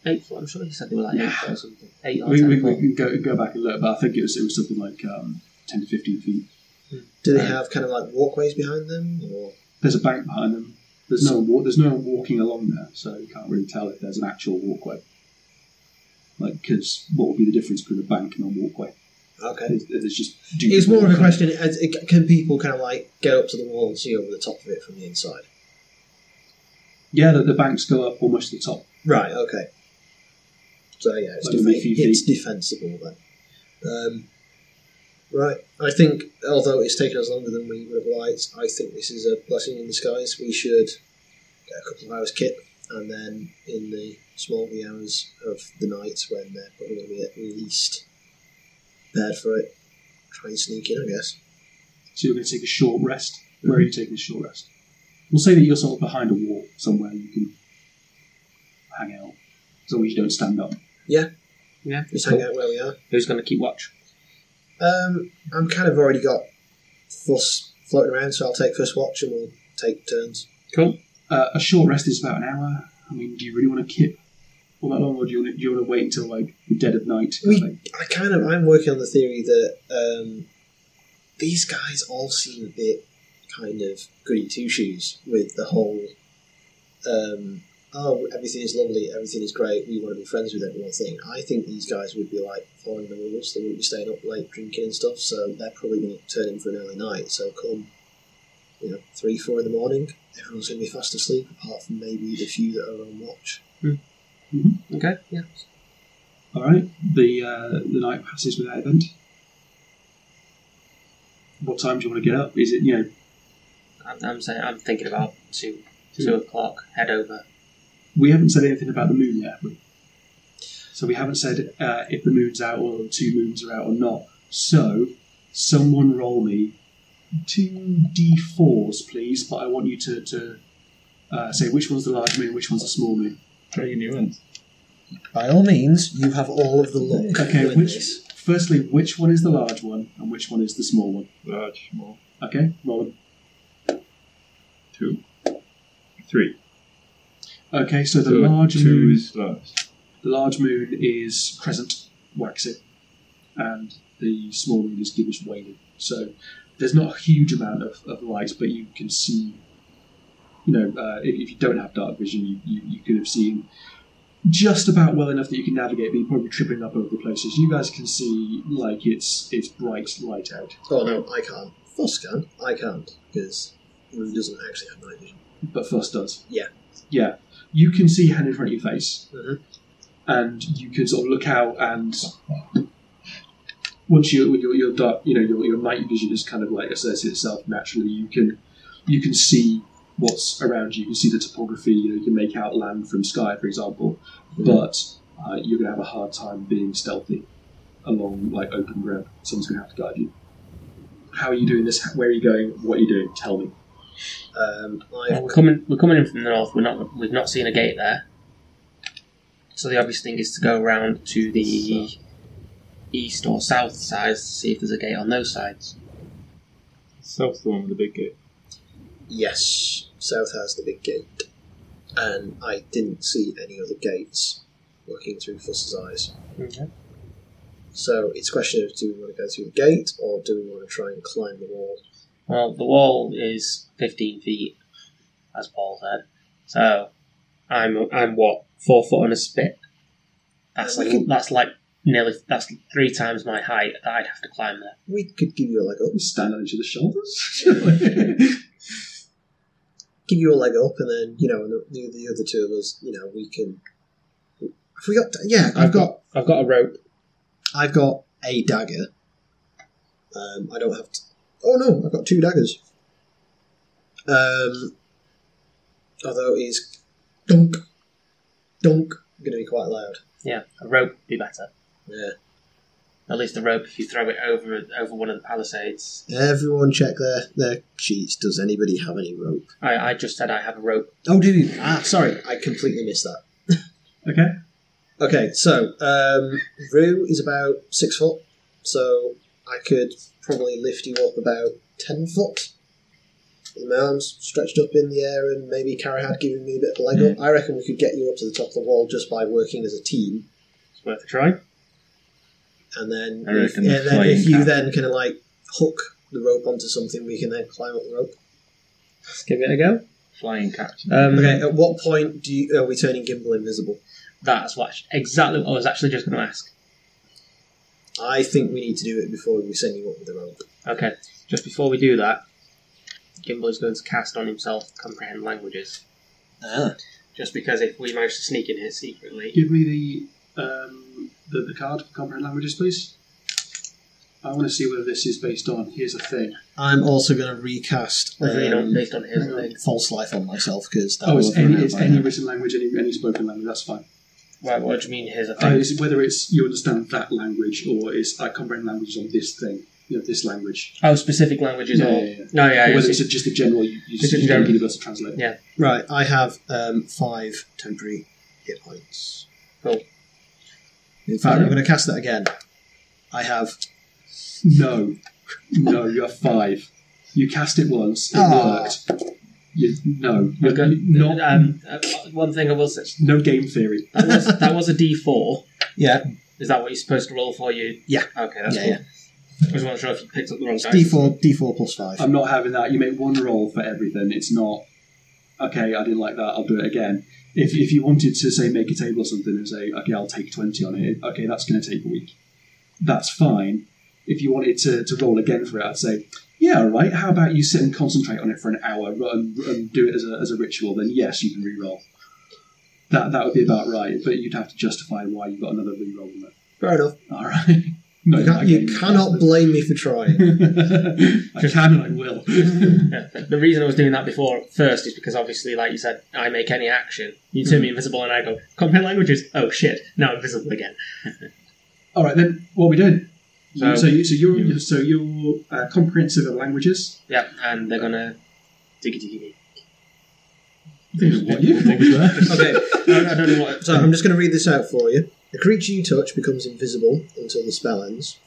eight foot. I'm sure he said they were like eight foot or something. Eight or We, ten we, we can go, go back and look, but I think it was, it was something like um, 10 to 15 feet. Do they have kind of like walkways behind them, or There's a bank behind them. There's no one, wa- there's no one walking along there, so you can't really tell if there's an actual walkway. Like, because what would be the difference between a bank and a walkway? okay? There's, there's just. do It's more of a walk question: as- it- Can people kind of like get up to the wall and see over the top of it from the inside? Yeah, the, the banks go up almost to the top. Right. Okay. So yeah, it's, Like defe- maybe a few it's defensible then. Um, right. I think, although it's taken us longer than we would have liked, I think this is a blessing in disguise. We should get a couple of hours kit, and then in the small wee hours of the night when they're probably going to be at least prepared for it, try and sneak in. I guess. So you're going to take a short rest. Where are you taking a short rest? We'll say that you're sort of behind a wall somewhere you can hang out, as long as you don't stand up. Yeah. Yeah. Just hang out where we are. Who's going to keep watch? Um, I'm kind of already got Fuss floating around, so I'll take first watch and we'll take turns. Cool. Uh, a short rest is about an hour. I mean, do you really want to keep all that long, or do you want to, do you want to wait until like the dead of night? We, I kind of, I'm working on the theory that um, these guys all seem a bit kind of goody two shoes with the whole, um, oh, everything is lovely, everything is great, we want to be friends with everyone thing. I think these guys would be like following the rules, they wouldn't be staying up late drinking and stuff, so they're probably going to turn in for an early night. So come, you know, three, four in the morning, everyone's going to be fast asleep, apart from maybe the few that are on watch. Okay. Yeah. All right. The uh, the night passes without event. What time do you want to get up? Is it you know? I'm, I'm saying I'm thinking about two two o'clock. Head over. We haven't said anything about the moon yet. have we? So we haven't said uh, if the moon's out or the two moons are out or not. So someone roll me two d4s, please. But I want you to, to uh, say which one's the large moon, which one's the small moon. Try your new ones. By all means, you have all of the luck. Okay, which firstly, which one is the large one and which one is the small one? Large, small. Okay, roll them. Two. Three. Okay, so the So large two moon is last. the large moon is crescent, waxing, and the small moon is gibbous waning. So there's not a huge amount of, of light, but you can see. You know, uh, if, if you don't have dark vision, you, you, you could have seen just about well enough that you can navigate, but you're probably tripping up over the places. You guys can see like it's it's bright light out. Oh no, I can't. Fuss can. I can't because Rue doesn't actually have night vision. but Fuss does. Yeah. Yeah, you can see hand in front of your face, Mhm. and you can sort of look out, and once you your your dark, you know your, your night vision is kind of like asserts itself naturally. You can you can see what's around you. You can see the topography. You know, you can make out land from sky, for example, but uh, you're going to have a hard time being stealthy along like open ground. Someone's going to have to guide you. How are you doing this? Where are you going? What are you doing? Tell me. Um, I We're coming. We're coming in from the north. We're not. We've not seen a gate there. So the obvious thing is to go around to the east or south sides to see if there's a gate on those sides. South's the one with the big gate. Yes, South has the big gate, and I didn't see any other gates looking through Fuss's eyes. Okay. So it's a question of do we want to go through the gate or do we want to try and climb the wall? Well, the wall is 15 feet, as Paul said. So I'm I'm what four foot on a spit. That's like can- that's like nearly that's three times my height that I'd have to climb there. We could give you a leg up. Stand on each other's shoulders. Give you a leg up, and then you know, the, the, the other two of us, you know, we can. Have we got? Yeah, I've got. I've got a rope. I've got a dagger. Um, I don't have. To, oh no, I've got two daggers. Um, although it is dunk, dunk, going to be quite loud. Yeah, a rope would be better. Yeah. At least a rope if you throw it over over one of the palisades. Everyone check their their sheets. Does anybody have any rope? I, I just said I have a rope. Oh, did you? Ah, sorry, I completely missed that. okay. Okay, so um, Rue is about six foot, so I could probably lift you up about ten foot. With my arms stretched up in the air, and maybe Karahad giving me a bit of a leg up. I reckon we could get you up to the top of the wall just by working as a team. It's worth a try. And then, I if, reckon the and then flying if you cat. then kind of like hook the rope onto something, we can then climb up the rope. Let's give it a go. Flying catch. Um, Okay, at what point do you, are we turning Gimbal invisible? That's what exactly what I was actually just going to ask. I think we need to do it before we send you up with the rope. Okay, just before we do that, Gimbal is going to cast on himself comprehend languages. Ah. Just because if we manage to sneak in here secretly, Give me the um, the, the card for comprehend languages, please. I want to see whether this is based on. Here's a thing. I'm also going to recast Was it um, based on his thing? false life on myself because that Oh, will it's have any it's any written language, any any spoken language. That's fine. Right, what do you mean here's a Uh, thing? is it whether it's you understand that language or it's I comprehend languages on this thing, you know, this language. oh, specific languages Yeah, or yeah, yeah. no, yeah, Or whether it's- it's just a general. You, you just general- universal translator. yeah. Right, I have um, five temporary hit points. Cool. In fact, I'm going to cast that again. I have. No, no, you have five. You cast it once. It Ah. worked. You, no, you're, Okay. not. Um, uh, one thing I will say no game theory. that was that was a D four. Yeah. Is that what you're supposed to roll for you? Yeah. Okay, that's Yeah, cool. yeah. I wasn't sure if you picked up the wrong dice. D4, D4 plus 5. I'm not having that. You make one roll for everything. It's not okay. I didn't like that. I'll do it again. If, if you wanted to say make a table or something and say okay, I'll take twenty on it. Okay, that's going to take a week. That's fine. If you wanted to, to roll again for it, I'd say yeah, right. How about you sit and concentrate on it for an hour and, and do it as a, as a ritual? Then yes, you can re-roll. That that would be about right. But you'd have to justify why you got another re-roll on it. Fair enough. All right. No, you, can't- you cannot blame me for trying. I can and I will. Yeah, the- the reason I was doing that before first is because obviously, like you said, I make any action, you turn hmm. me invisible, and I go comprehend languages. Oh shit! Now I'm invisible again. All right, then what are we doing? You- So, you, so you're so you're uh, comprehensive of languages. Yeah, and they're gonna diggy diggy me. What you? okay, I, I don't know what. So I'm just going to read this out for you. The creature you touch becomes invisible until the spell ends.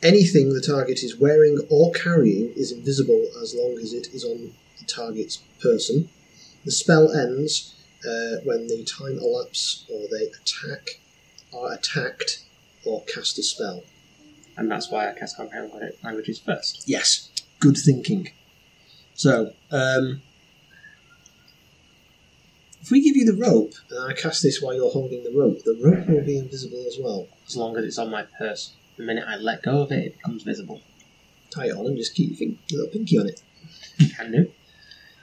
Anything the target is wearing or carrying is invisible as long as it is on the target's person. The spell ends uh, when the time elapses or they attack, are attacked, or cast a spell. And that's why I cast comprehend languages first. Yes, good thinking. So, um, if we give you the rope and I cast this while you're holding the rope, the rope will be invisible as well. As long as it's on my purse. The minute I let go of it, it becomes visible. Tie it on and just keep your fin- little pinky on it. Can do.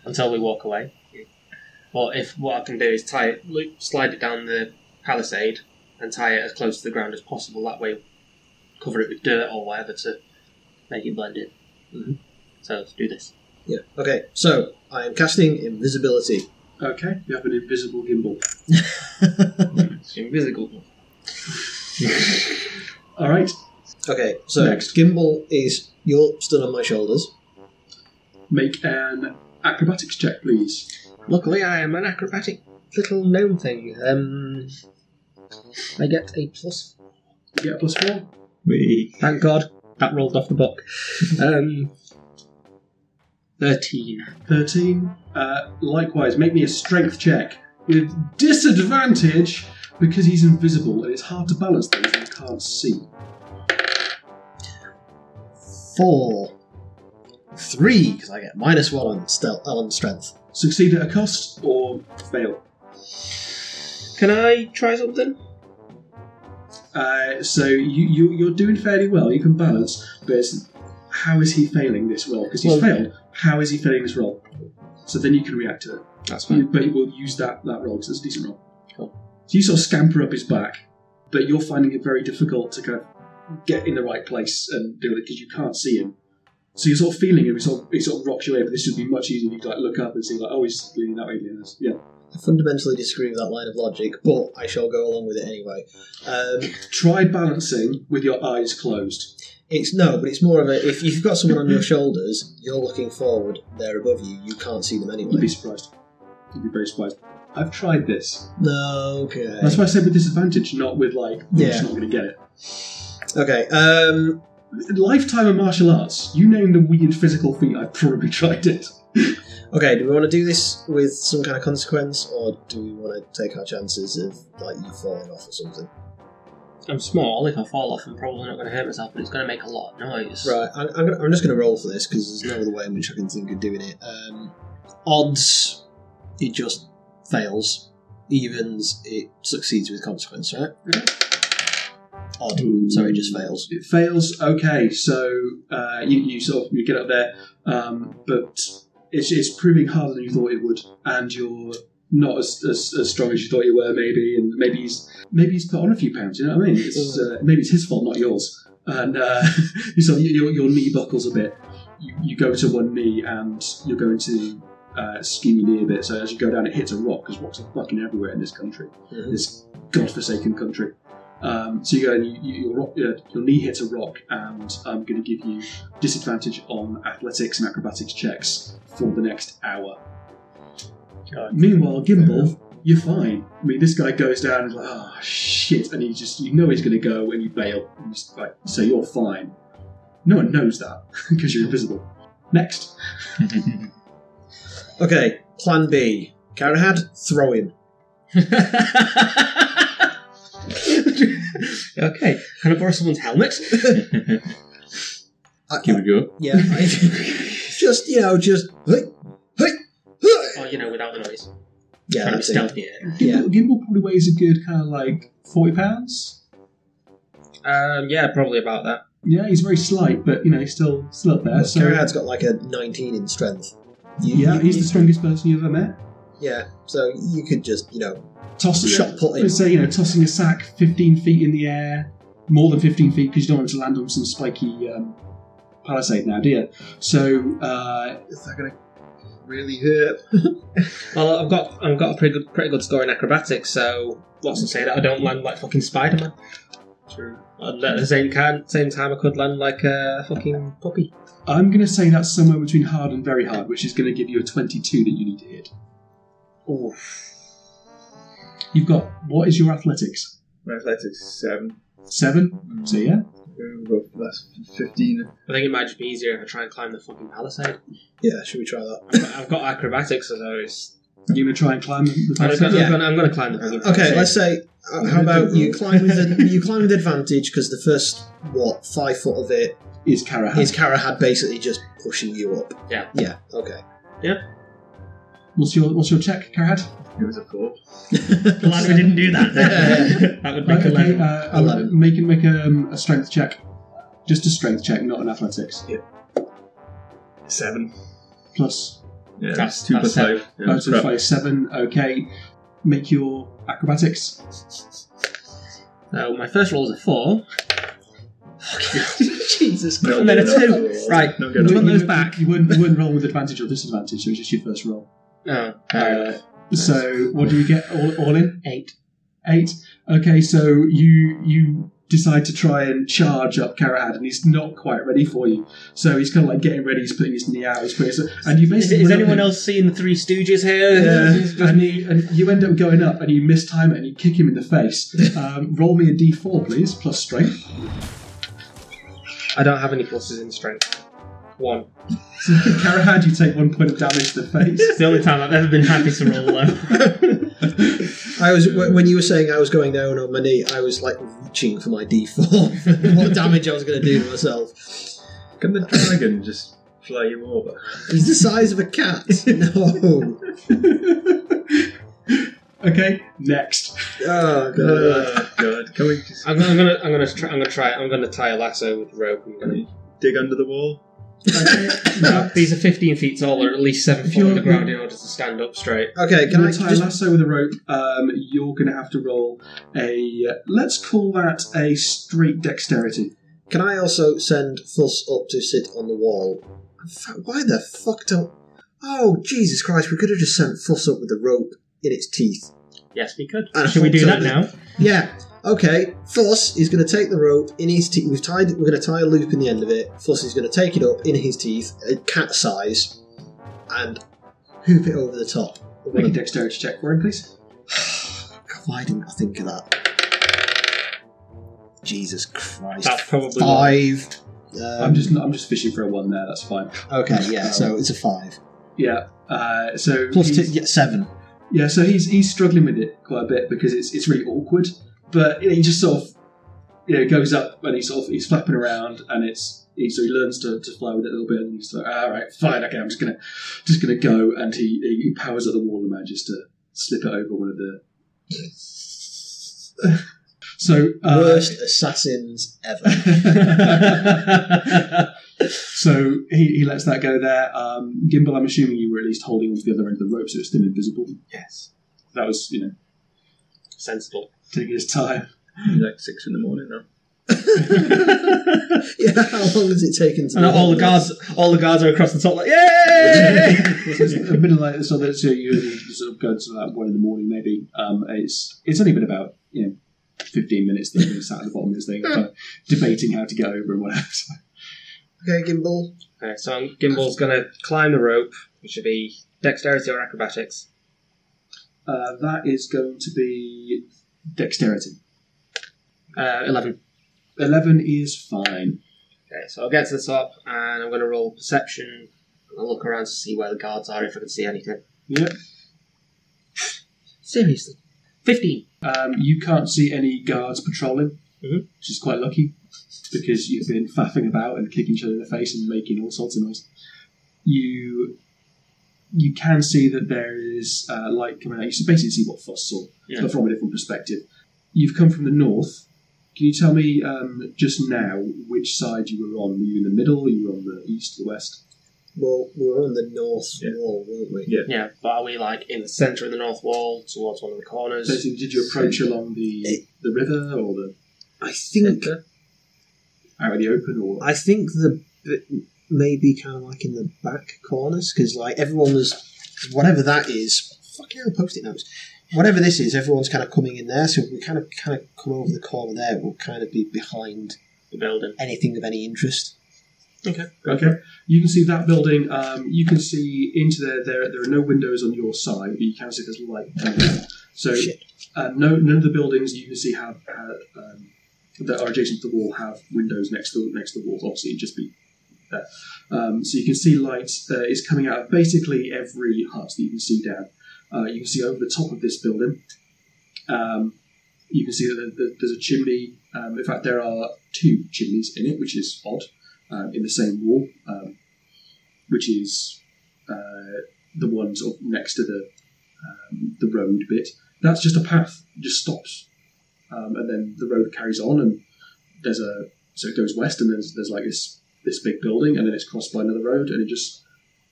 Until we walk away. Or if what I can do is tie it, loop, slide it down the palisade and tie it as close to the ground as possible. That way, cover it with dirt or whatever to make it blend in. Mm-hmm. So let's do this. Yeah. Okay. So I am casting invisibility. Okay, you have an invisible Gimbal. It's invisible. All right. Okay. So Next. Gimbal is you're stood on my shoulders. Make an acrobatics check, please. Luckily, I am an acrobatic little gnome thing. Um, I get a plus. You get a plus four. Thank God that rolled off the book. Um, Thirteen. 13. Uh, likewise, make me a strength check with disadvantage because he's invisible and it's hard to balance things when you can't see. Four. Three, because I get minus one on stealth, on strength. Succeed at a cost or fail? Can I try something? Uh, so you, you, you're doing fairly well. You can balance, but it's, how is he failing this role? Because he's Well- failed. How is he failing this role? So then you can react to it. That's You- but we'll use that, that roll because it's a decent roll. Cool. So you sort of scamper up his back, but you're finding it very difficult to kind of get in the right place and do it because you can't see him. So you're sort of feeling him. He sort of, he sort of rocks you away. But this would be much easier if you like look up and see like, oh, he's leaning that way. leaning this. Yeah. I fundamentally disagree with that line of logic, but I shall go along with it anyway. Um, Try balancing with your eyes closed. it's no, but it's more of a if you've got someone on your shoulders, you're looking forward, they're above you, you can't see them anyway. You'd be surprised. You'd be very surprised. I've tried this. No, okay. That's why I said with disadvantage, not with like you're Yeah. just not going to get it. Okay, um, Lifetime of martial arts. You name the weird physical feat. I've probably tried it. Okay. Do we want to do this with some kind of consequence, or do we want to take our chances of like you falling off or something? I'm small. If I fall off, I'm probably not going to hurt myself, but it's going to make a lot of noise. Right, I'm, I'm, gonna, I'm just going to roll for this because there's no other way in which I can think of doing it. Um, odds, it just fails. Evens, it succeeds with consequence, right? Odd, so it just fails. It fails. Okay, so uh, you, you sort of you get up there, um, but it's, it's proving harder than you thought it would, and you're not as, as, as strong as you thought you were, maybe, and maybe he's maybe he's put on a few pounds. You know what I mean? It's, uh, maybe it's his fault, not yours. And uh, of, your, your knee buckles a bit. You, you go to one knee, and you're going to uh, skin your knee a bit. So as you go down, it hits a rock because rocks are fucking everywhere in this country. This godforsaken country. Um, so you go and you, you, your, rock, uh, your knee hits a rock, and I'm going to give you disadvantage on athletics and acrobatics checks for the next hour. Meanwhile, Gimbal, you're fine. I mean, this guy goes down and is like, oh shit, and you just you know he's going to go, and you bail. And you just, like, so you're fine. No one knows that because you're invisible. Next. Okay, plan B. Karahad, throw him. okay, can I borrow someone's helmet? Give it a go. Yeah, I, just, you know, just. Hey, hey, or, you know, without the noise. Yeah, Trying to be that's it. stealthy. Gimbal, Gimbal probably weighs a good kind of like forty pounds. Um, yeah, probably about that. Yeah, he's very slight, but you know he's still still up there. But So Karahad's got like a 19 in strength. You- yeah, you- he's the strongest person you've ever met. Yeah, so you could just, you know, Toss a shot put him. Let's say you know tossing a sack fifteen feet in the air, more than fifteen feet because you don't want it to land on some spiky um, palisade now, do you? So uh, Is that going to really hurt? Well, I've got I've got a pretty good pretty good score in acrobatics, so what's to say that I don't land like fucking Spider Man? True. And at the same, can, same time, I could land like a fucking puppy. I'm going to say that's somewhere between hard and very hard, which is going to give you a 22 that you need to hit. Oof. You've got what is your athletics? My athletics seven. Seven. So yeah. Well, That's fifteen. I think it might just be easier if I try and climb the fucking palisade. Yeah, should we try that? I've got, acrobatics, so it's. You're going to try and climb the I'm palisade? gonna, Yeah. I'm, gonna, I'm gonna climb the fucking Okay, let's say. Uh, how about you climb with the, you climb with advantage because the first what five foot of it Is Karahad. is Karahad basically just pushing you up. Yeah. Yeah. Okay. What's your What's your check, Karahad? It was a four. Glad we didn't do that. that would make Right, okay, 11. uh, I'll Eleven. make make um, a strength check. Just a strength check, not an athletics. Seven. Plus Yeah, That's- that's two that's plus seven. five. Yeah, so crap. five, seven. Okay, make your acrobatics. So my first roll is a 4. Jesus No, and then a no, 2. no. Right, No, which get one it. those back? You wouldn't, you wouldn't roll with advantage or disadvantage, so it's just your first roll. Oh, Uh, so what do you get all, all in? 8. Eight. Okay, so you you decide to try and charge up Karahad, and he's not quite ready for you. So he's kind of like getting ready. He's putting his knee out. He's putting his, and you Is, basically is run up anyone else seeing the Three Stooges here? Yeah, and you, and you end up going up and you mistime it and you kick him in the face. Um, roll me a d4, please, plus strength. I don't have any pluses in strength. One. So, Karahad, you take one point of damage to the face. It's the only time I've ever been happy to roll low. I was wh- when you were saying I was going down on my knee. I was like reaching for my D4. what damage I was going to do to myself? Can the dragon just fly you over? He's the size of a cat. No. Okay, next. Oh god. Oh, God. Can we just I'm gonna, I'm gonna, I'm gonna, try, I'm gonna try. I'm gonna tie a lasso with rope. I'm gonna. dig under the wall? No, these are 15 feet tall, or at least seven feet foot on the ground in order to stand up straight. Okay, can Can I tie a just lasso with a rope? Um, you're going to have to roll a. Let's call that a straight dexterity. can I also send Fuss up to sit on the wall? Why the fuck don't? Oh Jesus Christ! We could have just sent Fuss up with the rope in its teeth. Yes, we could. And Should we do that now? Yeah. Okay. Fuss is going to take the rope in his teeth. We've tied. We're going to tie a loop in the end of it. Fuss is going to take it up in his teeth, a cat size, and hoop it over the top. We're Make a gonna- dexterity check for him, please. God, Why didn't I think of that? Jesus Christ! That's probably five. Um, I'm just I'm just fishing for a one there. That's fine. okay. Yeah. So it's a five Yeah. Uh, so plus two. he's- Yeah, seven. Yeah, so he's he's struggling with it quite a bit because it's it's really awkward. But you know, he just sort of you know goes up and he's sort of he's flapping around and it's he, so he learns to, to fly with it a little bit and he's like, all right, fine, okay, I'm just gonna just gonna go and he he powers at the wall and manages to slip it over one of the. so uh, Worst assassins ever. so he, he lets that go there. Um, Gimbal, I'm assuming you were at least holding onto the other end of the rope, so it's still invisible. Yes. That was you know Sensible. taking his time. Like six in the morning now. yeah. How long has it taken to? And all the guards, all the guards are across the top, like yay! So it's a bit of like so that so you, you sort of go to like one in the morning maybe. Um, it's it's only been about you know fifteen minutes that you've been sat at the bottom of this thing, kind of debating how to get over and whatever. Okay, Gimbal. Okay, so I'm- Gimbal's gonna climb the rope, which should be dexterity or acrobatics. Uh, that is going to be dexterity. Uh, Eleven. Eleven is fine. Okay, so I'll get to the top and I'm gonna roll perception. and I'll look around to see where the guards are if I can see anything. Yep. Seriously, fifteen. Um, you can't see any guards patrolling, Mhm. which is quite lucky because you've been faffing about and kicking each other in the face and making all sorts of noise. You you can see that there is uh, light coming out. You can basically see what Fuss saw, Yeah. but from a different perspective. You've come from the north. Can you tell me um, just now which side you were on? Were you in the middle? Were you on the east, the west? Well, we were on the north wall, weren't we? Yeah. Yeah, but are we like in the centre of the north wall towards one of the corners? Basically, did you approach along the the river or the I think. out of the open or? I think the bit- maybe kind of like in the back corners because like everyone was whatever that is. Fucking hell, post-it notes. whatever this is, everyone's kind of coming in there. So if we kind of kind of come over the corner there, we'll kind of be behind the building. Anything of any interest. Okay. Okay. You can see that building. Um, you can see into there. There, there are no windows on your side, but you can see there's light coming in. So, uh, no, none of the buildings you can see have uh, um, that are adjacent to the wall have windows next to next to the walls. Obviously, it'd just be Um, so you can see light uh, is coming out of basically every hut that you can see down. Uh, you can see over the top of this building. Um, you can see that there's a chimney. Um, in fact, there are two chimneys in it, which is odd, um, in the same wall, um, which is uh, the one sort of next to the um, the road bit. That's just a path; just stops, um, and then the road carries on, and there's a so it goes west, and there's there's like this this big building, and then it's crossed by another road, and it just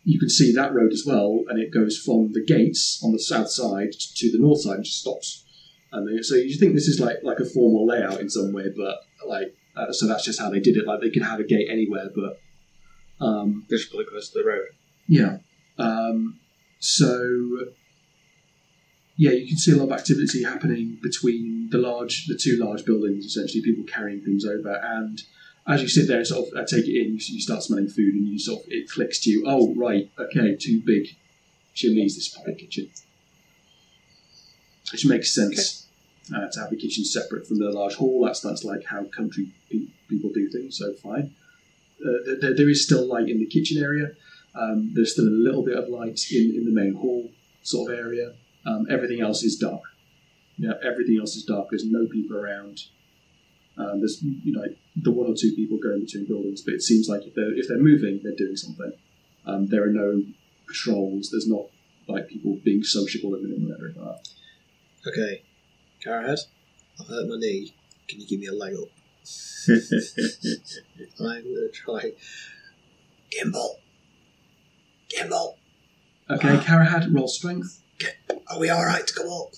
you can see that road as well, and it goes from the gates on the south side to the north side, and just stops. And then, so you think this is like like a formal layout in some way, but like uh, so that's just how they did it. Like they could have a gate anywhere, but um, They're just really close to the road. yeah. Um, so yeah, you can see a lot of activity happening between the large, the two large buildings. Essentially, people carrying things over, and as you sit there and sort of uh, take it in, you, you start smelling food, and you sort of it clicks to you. Oh, right, okay, two big chimneys. This a kitchen, which makes sense uh, to have a kitchen separate from the large hall. That's that's like how country pe- people do things. So fine. Uh, there, there is still light in the kitchen area. Um, there's still a little bit of light in, in the main hall sort of area. Um, everything else is dark. Yeah, everything else is dark. There's no people around. Um, there's you know like, the one or two people going between buildings, but it seems like if they're if they're moving, they're doing something. Um, there are no patrols. There's not like people being sociable in the middle or anything like that. Okay, Carrot, I've hurt my knee. Can you give me a leg up? I'm gonna try. Gimbal. Gimbal. Okay, Karahad, roll strength. Are we all right to go up?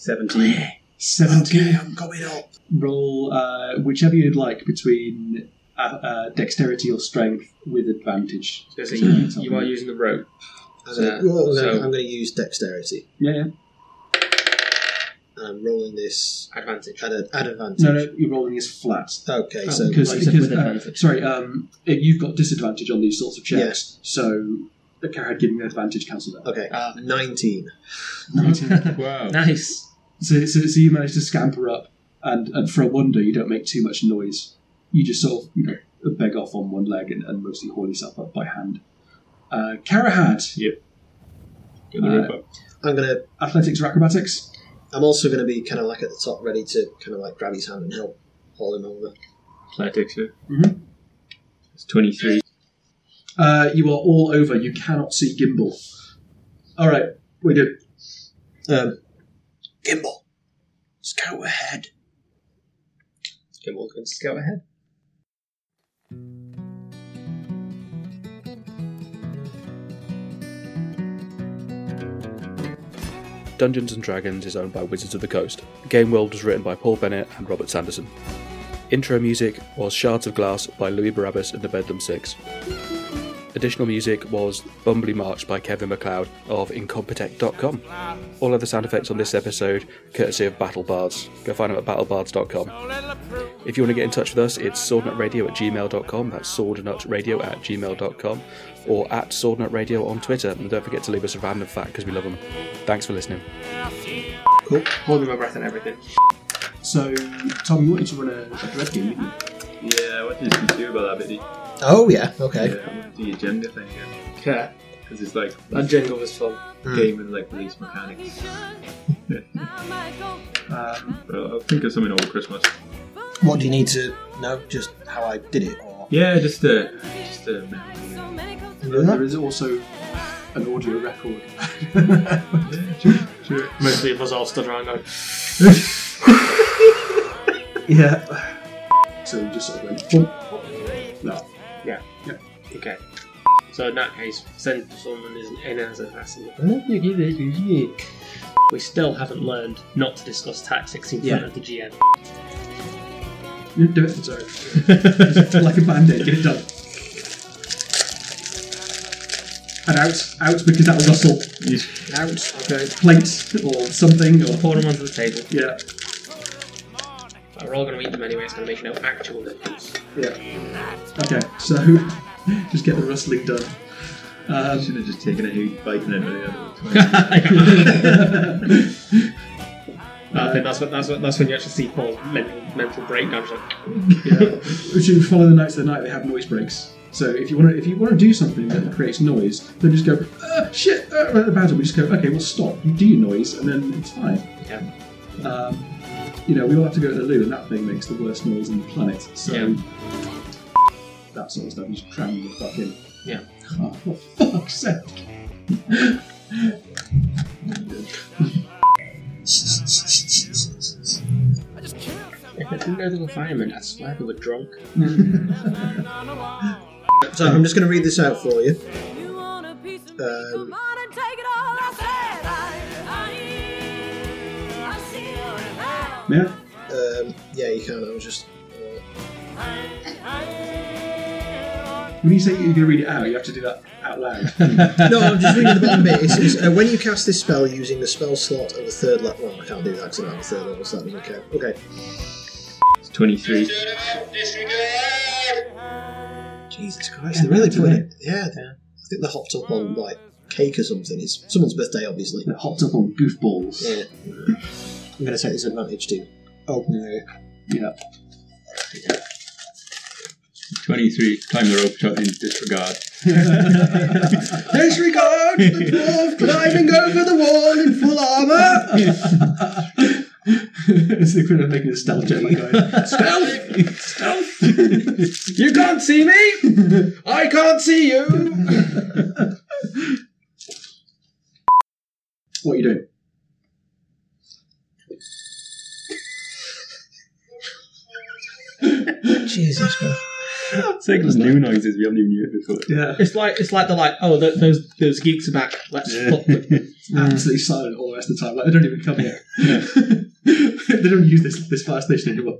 17. 17. I'm coming up. Roll uh, whichever you'd like between uh, uh, dexterity or strength with advantage. So you, you are using the rope. I'm So- gonna, well, I'm, gonna, so- I'm gonna use dexterity. Yeah, yeah. And I'm rolling this advantage. at, a, at advantage. No, no, you're rolling this flat. Okay, Uh, so because, like you said, because, with uh, advantage. sorry, um, if you've got disadvantage on these sorts of checks, Yes. so the Karahad giving you advantage cancels that. Okay, 19. 19. wow. Nice. So, so, so you manage to scamper up, and, and for a wonder, you don't make too much noise. You just sort of, you know, beg off on one leg and, and mostly haul yourself up by hand. Uh, Karahad. Yep. Uh, I'm gonna. athletics or acrobatics? I'm also gonna be kind of like at the top, ready to kind of like grab his hand and help haul him over. Athletics, yeah. Mhm. It's 23. Uh, you are all over. You cannot see Gimbal. All right, we do. Um, Gimbal, scout ahead. Gimbal can scout ahead. Dungeons and Dragons is owned by Wizards of the Coast. The game world was written by Paul Bennett and Robert Sanderson. Intro music was Shards of Glass by Louis Barabbas and the Bedlam Six. Additional music was Bumbly March by Kevin MacLeod of Incompetech.com. All other sound effects on this episode courtesy of Battle Bards. Go find them at battlebards.com. If you want to get in touch with us, it's swordnutradio at gmail.com. That's swordnutradio at gmail.com. Or at swordnutradio on Twitter. And don't forget to leave us a random fact because we love them. Thanks for listening. Cool. Holding my breath and everything. So, Tom, what did you wanted to run a, a dread game, didn't you? Yeah, what did you do about that, Biddy? Oh yeah, okay. Yeah, the agenda thing Yeah, Okay. Because it's like That jingle was fun. Hmm. game with like release mechanics. Um, Well, I'll think of something over Christmas. What do you need to know? Just how I did it, or Yeah, just a just a there, there is also an audio record. sure. Mostly of us all stood around going, yeah. So you just sort of went, boom. No. Yeah. Yeah. Okay. So in that case, send someone is in as an assassin. We still haven't learned not to discuss tactics in front Yeah. of the GM. You do it, sorry. like a band aid, get it done. and out, out because that will rustle. Out. Okay. Plate or something or Pour them onto the table. yeah, We're all going to eat them anyway. It's going to make no actual difference. yeah. Okay, so just get the rustling done. Um, Should have just taken a huge bite and then the I think that's what, that's what, that's when you actually see Paul's mental, mental breakdown. Like, yeah. Which you follow the nights of the Night, they have noise breaks. So if you want to, if you want to do something that creates noise, then just go uh, shit uh, at the battle. We just go okay, well stop, you do your noise, and then it's fine. Yeah. Um, you know, we all have to go to the loo, and that thing makes the worst noise on the planet. So Yeah. That sort of stuff, you just cram the fuck in. Yeah. Oh, for fuck's sake. if I didn't know they were firemen, I swear they were drunk. So I'm just going to read this out for you. Um, Yeah. um, yeah, you can. I was just. When you say you're going to read it out, you have to do that out loud. no, I'm just reading the bottom bit. It says, uh, when you cast this spell using the spell slot of the third level. Well, I can't do that because I don't have a third level, so that doesn't count. Okay. It's 23. Jesus Christ, they're really putting it. Yeah, they I think they're hopped up on like cake or something. It's someone's birthday, obviously. They're hopped up on goofballs. Yeah. I'm going to take this advantage to open the. Yeah. 23. Climb the rope shot in disregard. Disregard the dwarf climbing over the wall in full armour. it's the equivalent of making a stealth check, like going, stealth, stealth. You can't see me. I can't see you. What are you doing? Jesus Christ. It's like those new noises we haven't even heard before. Yeah. It's like it's like they're like, oh, th- those those geeks are back. Let's Yeah. fuck with them. Absolutely silent all the rest of the time. Like they don't even come here. they don't use this this fire station anymore.